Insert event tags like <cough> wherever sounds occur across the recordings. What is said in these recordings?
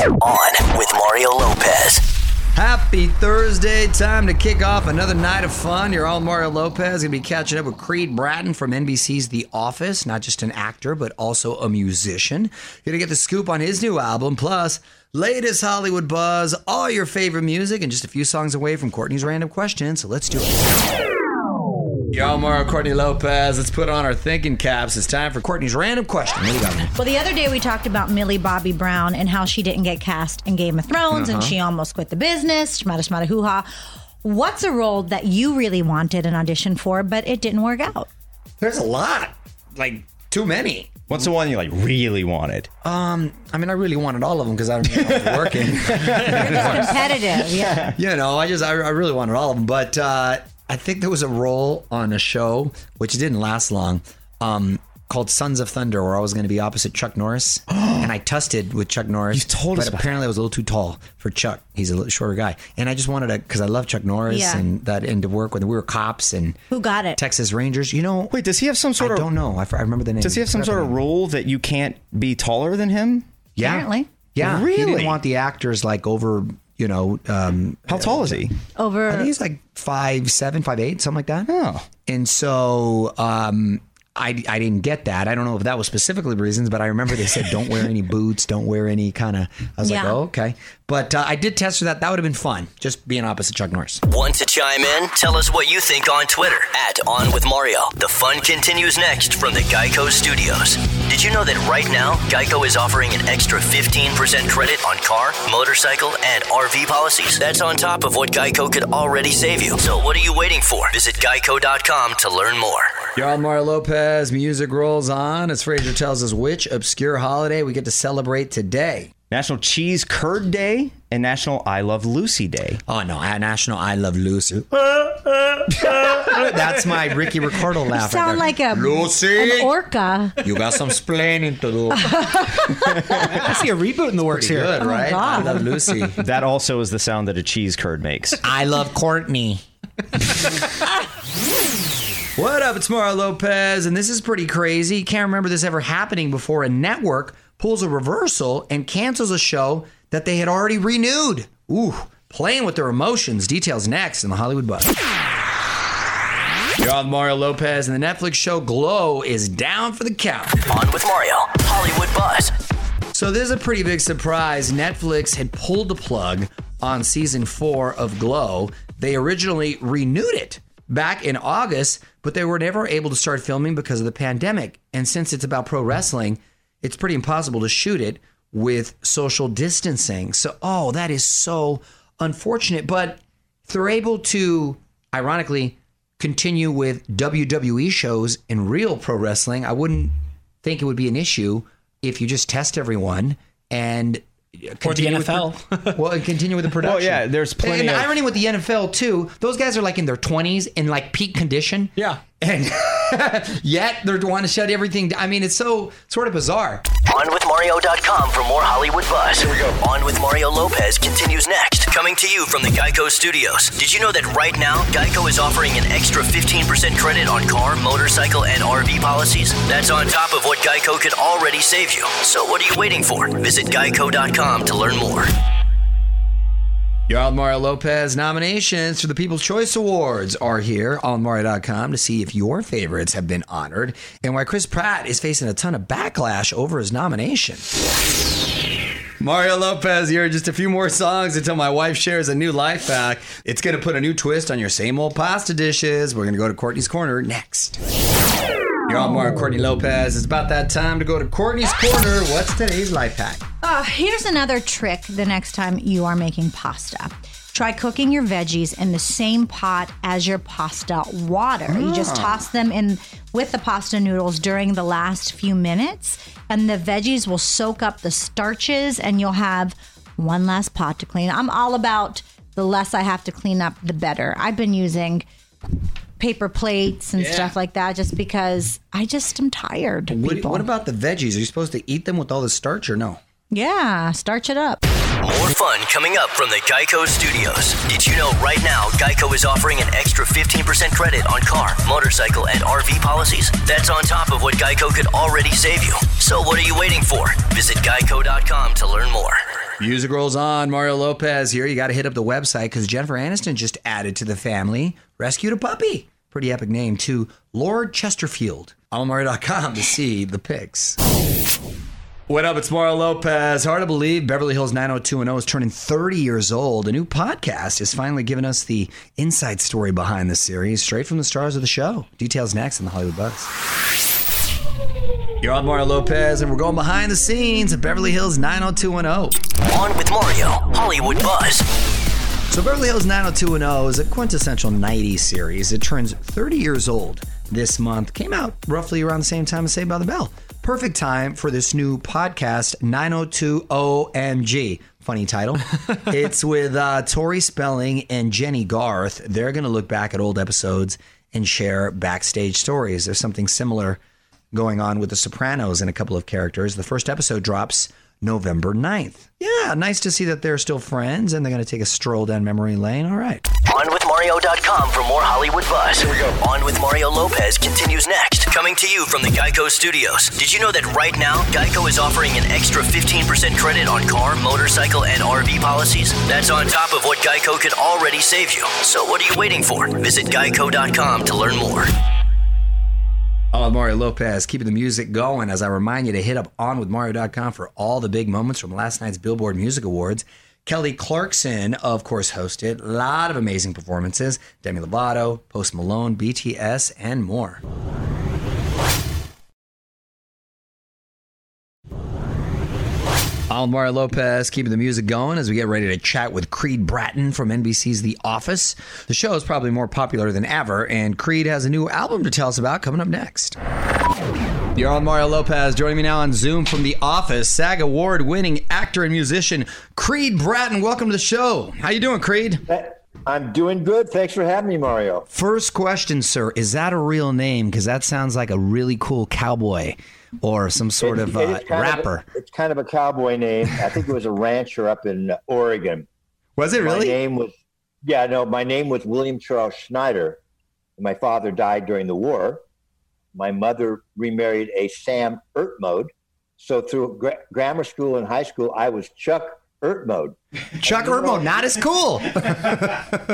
On with Mario Lopez. Happy Thursday. Time to kick off another night of fun. You're all Mario Lopez. Gonna be catching up with Creed Bratton from NBC's The Office. Not just an actor, but also a musician. Gonna get the scoop on his new album, plus latest Hollywood buzz, all your favorite music, and just a few songs away from Courtney's random question. So let's do it. Yo, Mario Courtney Lopez. Let's put on our thinking caps. It's time for Courtney's random question. What do you got, man? Well, the other day we talked about Millie Bobby Brown and how she didn't get cast in Game of Thrones and she almost quit the business. Shmata shmata hoo ha. What's a role that you really wanted an audition for, but it didn't work out? There's a lot. Like, too many. What's the one you like really wanted? Um, I mean, I really wanted all of them because I, don't know, I was working. <laughs> You're just competitive. Yeah. you know, I just I, I really wanted all of them, but uh, I think there was a role on a show which didn't last long, um, called Sons of Thunder, where I was going to be opposite Chuck Norris, <gasps> and I tested with Chuck Norris. You told but us about apparently I was a little too tall for Chuck. He's a little shorter guy, and I just wanted to because I love Chuck Norris Yeah. and that and to work with we were cops and Who got it? Texas Rangers. You know, Wait, does he have some sort I of? don't know. I remember the name. Does he have some sort of name. rule that you can't be taller than him? Yeah. Apparently. Yeah, really. he Really? didn't want the actors like over. You know, um, How tall is he? Over. I think he's like five seven, five eight, something like that. Oh, And so um, I, I didn't get that. I don't know if that was specifically the reasons, but I remember they said don't wear any boots, don't wear any kind of. I was like, oh, okay. But uh, I did test for that. That would have been fun, just being opposite Chuck Norris. Want to chime in? Tell us what you think on Twitter at On With Mario. The fun continues next from the Geico Studios. Did you know that right now, Geico is offering an extra 15% credit on car, motorcycle, and RV policies? That's on top of what Geico could already save you. So what are you waiting for? Visit geico.com to learn more. You're on Mario Lopez. As music rolls on as Fraser tells us which obscure holiday we get to celebrate today. National Cheese Curd Day and National I Love Lucy Day. Oh no, National I Love Lucy. That's my Ricky Ricardo laugh. right sound there. like a Lucy. an orca. you got some splaining to do. <laughs> I see a reboot in the works here. Good, oh, right? I love Lucy. That also is the sound that a cheese curd makes. I love Courtney. <laughs> what up? It's Mario Lopez, and this is pretty crazy. Can't remember this ever happening before. A network pulls a reversal and cancels a show that they had already renewed. Ooh, playing with their emotions. Details next in the Hollywood Buzz. You're on Mario Lopez, and the Netflix show Glow is down for the count. On with Mario, Hollywood Buzz. So this is a pretty big surprise. Netflix had pulled the plug on season four of Glow. They originally renewed it back in August, but they were never able to start filming because of the pandemic. And since it's about pro wrestling, it's pretty impossible to shoot it with social distancing. So, oh, that is so unfortunate. But if they're able to, ironically, continue with WWE shows in real pro wrestling, I wouldn't think it would be an issue if you just test everyone and Or the continue with NFL. <laughs> well, continue with the production. Well, yeah, there's plenty And the of- irony with the NFL too. Those guys are like in their 20s in like peak condition. Yeah. And <laughs> yet they're wanting to shut everything. down. I mean, it's so sort of bizarre. OnWithMario.com for more Hollywood buzz. Here we go. On with Mario Lopez continues next. Coming to you from the Geico Studios. Did you know that right now, Geico is offering an extra 15% credit on car, motorcycle, and RV policies? That's on top of what Geico could already save you. So what are you waiting for? Visit Geico.com to learn more. Your Mario Lopez nominations for the People's Choice Awards are here on Mario.com to see if your favorites have been honored and why Chris Pratt is facing a ton of backlash over his nomination. Mario Lopez here. Just a few more songs until my wife shares a new life hack. It's going to put a new twist on your same old pasta dishes. We're going to go to Courtney's Corner next. You're on Mario Courtney Lopez. It's about that time to go to Courtney's Corner. <laughs> What's today's life hack? Uh, here's another trick the next time you are making pasta. Try cooking your veggies in the same pot as your pasta water. You just toss them in with the pasta noodles during the last few minutes, and the veggies will soak up the starches, and you'll have one last pot to clean. I'm all about the less I have to clean up, the better. I've been using paper plates and stuff like that just because I just am tired. What, what about the veggies? Are you supposed to eat them with all the starch or no? yeah, starch it up. More fun coming up from the Geico Studios. Did you know right now Geico is offering an extra 15% credit on car, motorcycle, and RV policies? That's on top of what Geico could already save you. So what are you waiting for? Visit geico.com to learn more. Music rolls on. Mario Lopez here. You got to hit up the website because Jennifer Aniston just added to the family, rescued a puppy. Pretty epic name, to Lord Chesterfield. Almario.com to see the pics. What up? It's Mario Lopez. Hard to believe Beverly Hills 90210 is turning 30 years old. A new podcast is finally giving us the inside story behind the series, straight from the stars of the show. Details next in the Hollywood Buzz. You're on Mario Lopez, and we're going behind the scenes at Beverly Hills 90210. On with Mario, Hollywood Buzz. So, Beverly Hills 90210 is a quintessential 90s series. It turns 30 years old this month. Came out roughly around the same time as Saved by the Bell. Perfect time for this new podcast, 9021OMG. Funny title. <laughs> it's with uh, Tori Spelling and Jennie Garth. They're going to look back at old episodes and share backstage stories. There's something similar going on with The Sopranos and a couple of characters. The first episode drops November 9th. Yeah, nice to see that they're still friends and they're going to take a stroll down memory lane. All right. OnWithMario.com for more Hollywood buzz. Here we go. On with Mario Lopez continues next. Coming to you from the Geico Studios. Did you know that right now, Geico is offering an extra 15% credit on car, motorcycle, and RV policies? That's on top of what Geico could already save you. So what are you waiting for? Visit Geico.com to learn more. Oh, Mario Lopez, keeping the music going as I remind you to hit up onwithmario.com for all the big moments from last night's Billboard Music Awards. Kelly Clarkson, of course, hosted. A lot of amazing performances. Demi Lovato, Post Malone, BTS, and more. I'm Mario Lopez, keeping the music going as we get ready to chat with Creed Bratton from NBC's The Office. The show is probably more popular than ever, and Creed has a new album to tell us about coming up next. You're on Mario Lopez. Joining me now on Zoom from The Office, SAG Award-winning actor and musician Creed Bratton. Welcome to the show. How you doing, Creed? I'm doing good. Thanks for having me, Mario. First question, sir. Is that a real name? Because that sounds like a really cool cowboy or some sort It- of uh, kind of a- rapper. it's kind of a cowboy name. I think it was a rancher up in Oregon. Was it really? My name was, yeah, no, my name was William Charles Schneider. My father died during the war. My mother remarried a Sam Ertmode. So through gra- grammar school and high school, I was Chuck Ertmode. <laughs> Chuck Ermo, not as cool. <laughs>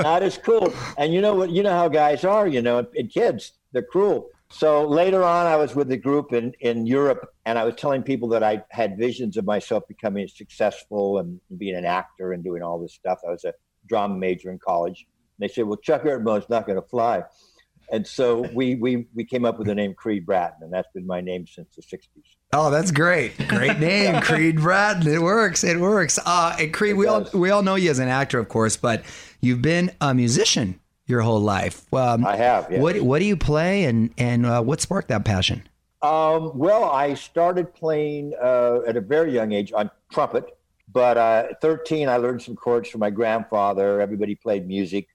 Not as cool. And you know what? You know how guys are. You know, and kids, they're cruel. So later on, I was with a group in in Europe, and I was telling people that I had visions of myself becoming successful and being an actor and doing all this stuff. I was a drama major in college. And they said, "Well, Chuck Ertmo's not going to fly." And so we we we came up with the name Creed Bratton, and that's been my name since the '60s. Oh, that's great. Great name, Creed Bratton. It works. It works. Uh, and Creed, we all we all know you as an actor, of course, but you've been a musician your whole life. Um, I have. Yes. What what do you play, and and uh, what sparked that passion? Um, well, I started playing uh, at a very young age on trumpet, but uh, at 13, I learned some chords from my grandfather. Everybody played music.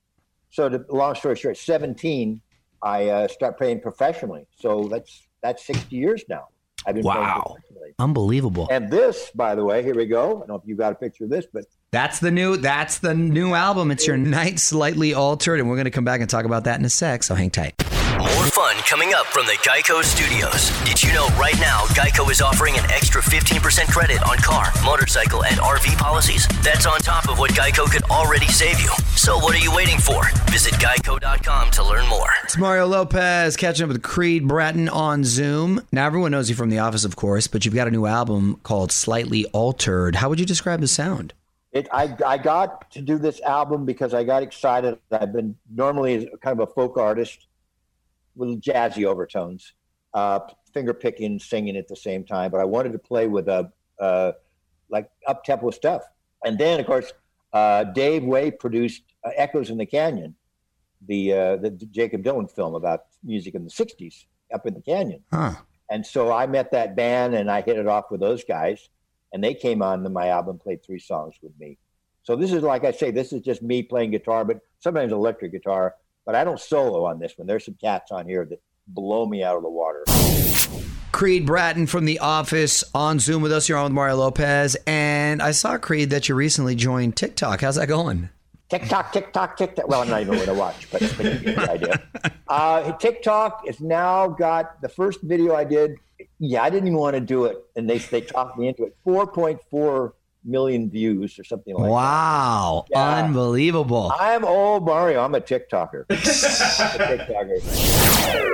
So, to, long story short, 17, I uh, started playing professionally. So that's that's 60 years now. I've been Wow. Unbelievable. And this, by the way, here we go. I don't know if you got a picture of this, but That's the new. That's the new album. It's your night slightly altered, and we're going to come back and talk about that in a sec. So hang tight. More fun coming up from the Geico Studios. Did you know right now Geico is offering an extra 15% credit on car, motorcycle, and RV policies? That's on top of what Geico could already save you. So what are you waiting for? Visit geico.com to learn more. It's Mario Lopez catching up with Creed Bratton on Zoom. Now everyone knows you from The Office, of course, but you've got a new album called Slightly Altered. How would you describe the sound? It, I, I got to do this album because I got excited. I've been normally kind of a folk artist with jazzy overtones, uh, finger picking, singing at the same time. But I wanted to play with a uh, like up tempo stuff. And then, of course, uh, Dave Way produced uh, Echoes in the Canyon, the uh, the Jakob Dylan film about music in the '60s up in the canyon. Huh. And so I met that band and I hit it off with those guys. And they came on to my album, played three songs with me. So this is, like I say, this is just me playing guitar, but sometimes electric guitar. But I don't solo on this one. There's some cats on here that blow me out of the water. Creed Bratton from The Office on Zoom with us. You're on with Mario Lopez. And I saw, Creed, that you recently joined TikTok. How's that going? TikTok, TikTok, TikTok. Well, I'm not even going to watch, but, but you get the idea. Uh, TikTok has now got the first video I did. Yeah, I didn't even want to do it, and they they talked me into it. 4.4 million views or something like Wow. Yeah. Unbelievable. I'm old Mario. I'm a TikToker. <laughs> I'm a TikToker.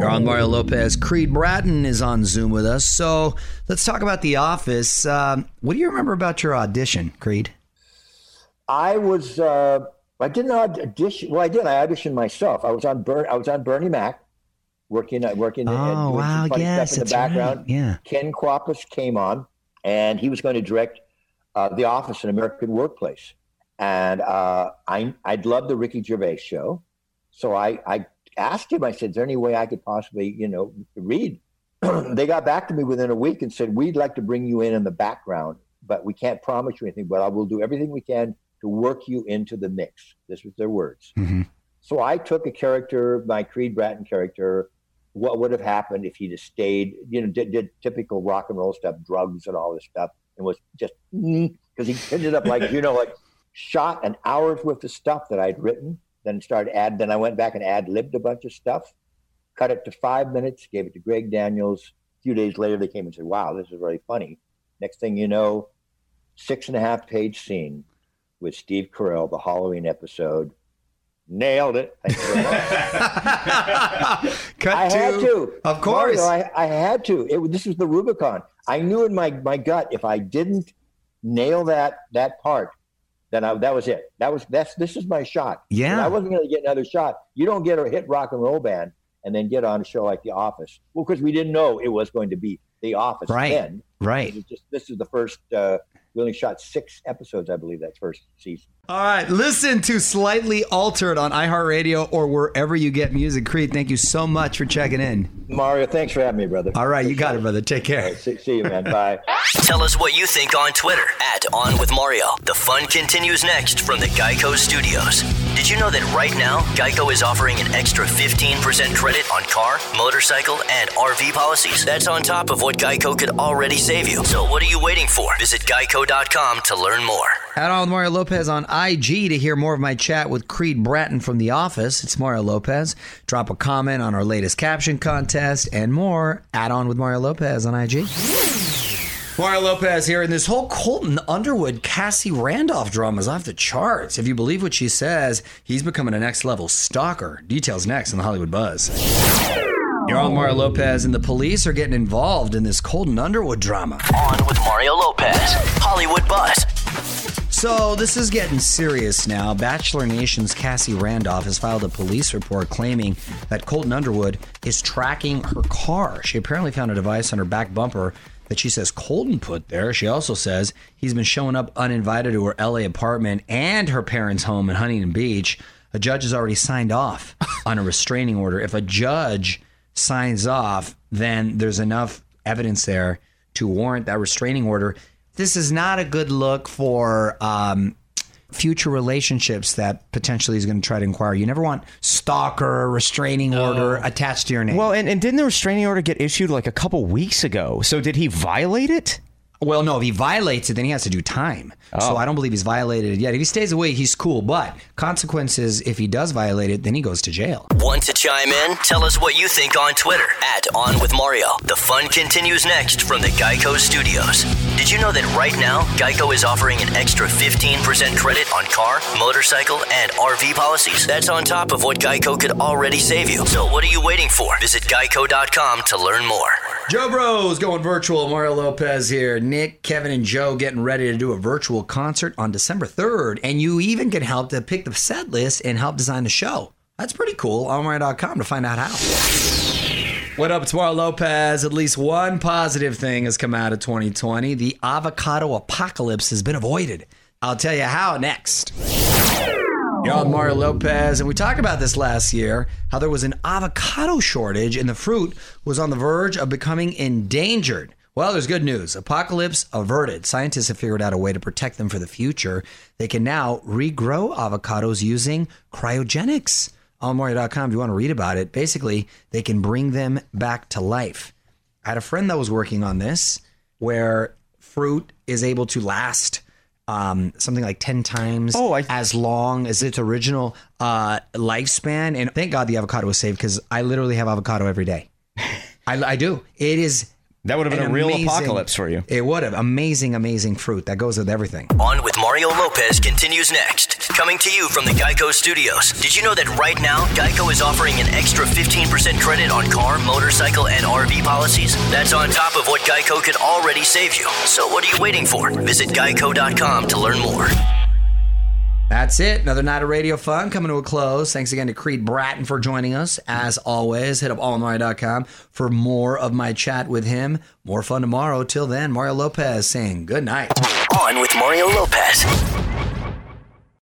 You're on Mario Lopez. Creed Bratton is on Zoom with us. So let's talk about The Office. Um, what do you remember about your audition, Creed? I was. Uh, I didn't audition. Well, I did. I auditioned myself. I was on Bern, I was on Bernie Mac, working uh, working. Oh, wow, yes, stuff in the that's right. background. Yeah. Ken Kwapis came on, and he was going to direct uh, The Office, an American Workplace. And uh, I I'd love the Ricky Gervais show, so I I asked him. I said, "Is there any way I could possibly you know read?" <clears throat> they got back to me within a week and said, "We'd like to bring you in in the background, but we can't promise you anything. But I will do everything we can to work you into the mix." This was their words. Mhm. So I took a character, my Creed Bratton character. What would have happened if he'd have stayed? You know, did, did typical rock and roll stuff, drugs and all this stuff, and was just mm, because he ended up like you know like shot an hour's worth of stuff that I'd written, then started add. Then I went back and ad libbed a bunch of stuff, cut it to five minutes, gave it to Greg Daniels. A few days later, they came and said, "Wow, this is really funny." Next thing you know, six and a half page scene with Steve Carell, the Halloween episode. Nailed it. <laughs> Thank you very much. Cut I had to. Of course. I, I had to. It, this was the Rubicon. I knew in my, my gut if I didn't nail that that part, then I, that was it. That was that's this is my shot. Yeah. And I wasn't going to get another shot. You don't get a hit rock and roll band and then get on a show like The Office. Well, because we didn't know it was going to be The Office Right. then. right. Just this is the first. Uh, we only shot six episodes, I believe, that first season. All right. Listen to Slightly Altered on iHeartRadio or wherever you get music. Creed, thank you so much for checking in. Mario, thanks for having me, brother. All right. You got it, brother. Take care. See, see you, man. Bye. <laughs> Tell us what you think on Twitter at On With Mario. The fun continues next from the Geico Studios. Did you know that right now, Geico is offering an extra 15% credit on car, motorcycle, and RV policies? That's on top of what Geico could already save you. So what are you waiting for? Visit geico.com to learn more. Add on Mario Lopez on IG to hear more of my chat with Creed Bratton from The Office. It's Mario Lopez. Drop a comment on our latest caption contest and more. Add on with Mario Lopez on IG. Mario Lopez here, and this whole Colton Underwood Cassie Randolph drama is off the charts. If you believe what she says, he's becoming a next level stalker. Details next on the Hollywood Buzz. You're on Mario Lopez, and the police are getting involved in this Colton Underwood drama. On with Mario Lopez. Hollywood Buzz. So this is getting serious now. Bachelor Nation's Cassie Randolph has filed a police report claiming that Colton Underwood is tracking her car. She apparently found a device on her back bumper that she says Colton put there. She also says he's been showing up uninvited to her LA apartment and her parents' home in Huntington Beach. A judge has already signed off <laughs> on a restraining order. If a judge signs off, then there's enough evidence there to warrant that restraining order. This is not a good look for um, future relationships that potentially is going to try to inquire. You never want stalker, restraining order attached to your name. Well, and, and didn't the restraining order get issued like a couple weeks ago? So did he violate it? Well, no, if he violates it, then he has to do time. So oh. I don't believe he's violated it yet. If he stays away, he's cool. But consequences, if he does violate it, then he goes to jail. Want to chime in? Tell us what you think on Twitter at On With Mario. The fun continues next from the Geico Studios. Did you know that right now, Geico is offering an extra 15% credit on car, motorcycle, and RV policies? That's on top of what Geico could already save you. So what are you waiting for? Visit geico.com to learn more. Jo Bros going virtual. Mario Lopez here. Nick, Kevin, and Joe getting ready to do a virtual concert on December 3rd. And you even can help to pick the set list and help design the show. That's pretty cool. OnMario.com to find out how. What up, Mario Lopez. At least one positive thing has come out of 2020. The avocado apocalypse has been avoided. I'll tell you how next. Y'all, Mario Lopez, and we talked about this last year how there was an avocado shortage and the fruit was on the verge of becoming endangered. Well, there's good news. Apocalypse averted. Scientists have figured out a way to protect them for the future. They can now regrow avocados using cryogenics. On Mario.com, if you want to read about it, basically, they can bring them back to life. I had a friend that was working on this where fruit is able to last um, something like 10 times Oh, I- as long as its original uh, lifespan. And thank God the avocado was saved because I literally have avocado every day. <laughs> I, I do. It is That would have been an a real amazing- apocalypse for you. It would have. Amazing, amazing fruit. That goes with everything. On with Mario Lopez continues next. Coming to you from the Geico Studios. Did you know that right now, Geico is offering an extra 15% credit on car, motorcycle, and RV policies? That's on top of what Geico could already save you. So what are you waiting for? Visit geico.com to learn more. That's it. Another night of radio fun coming to a close. Thanks again to Creed Bratton for joining us. As always, hit up allmario.com for more of my chat with him. More fun tomorrow. Till then, Mario Lopez saying good night. On with Mario Lopez.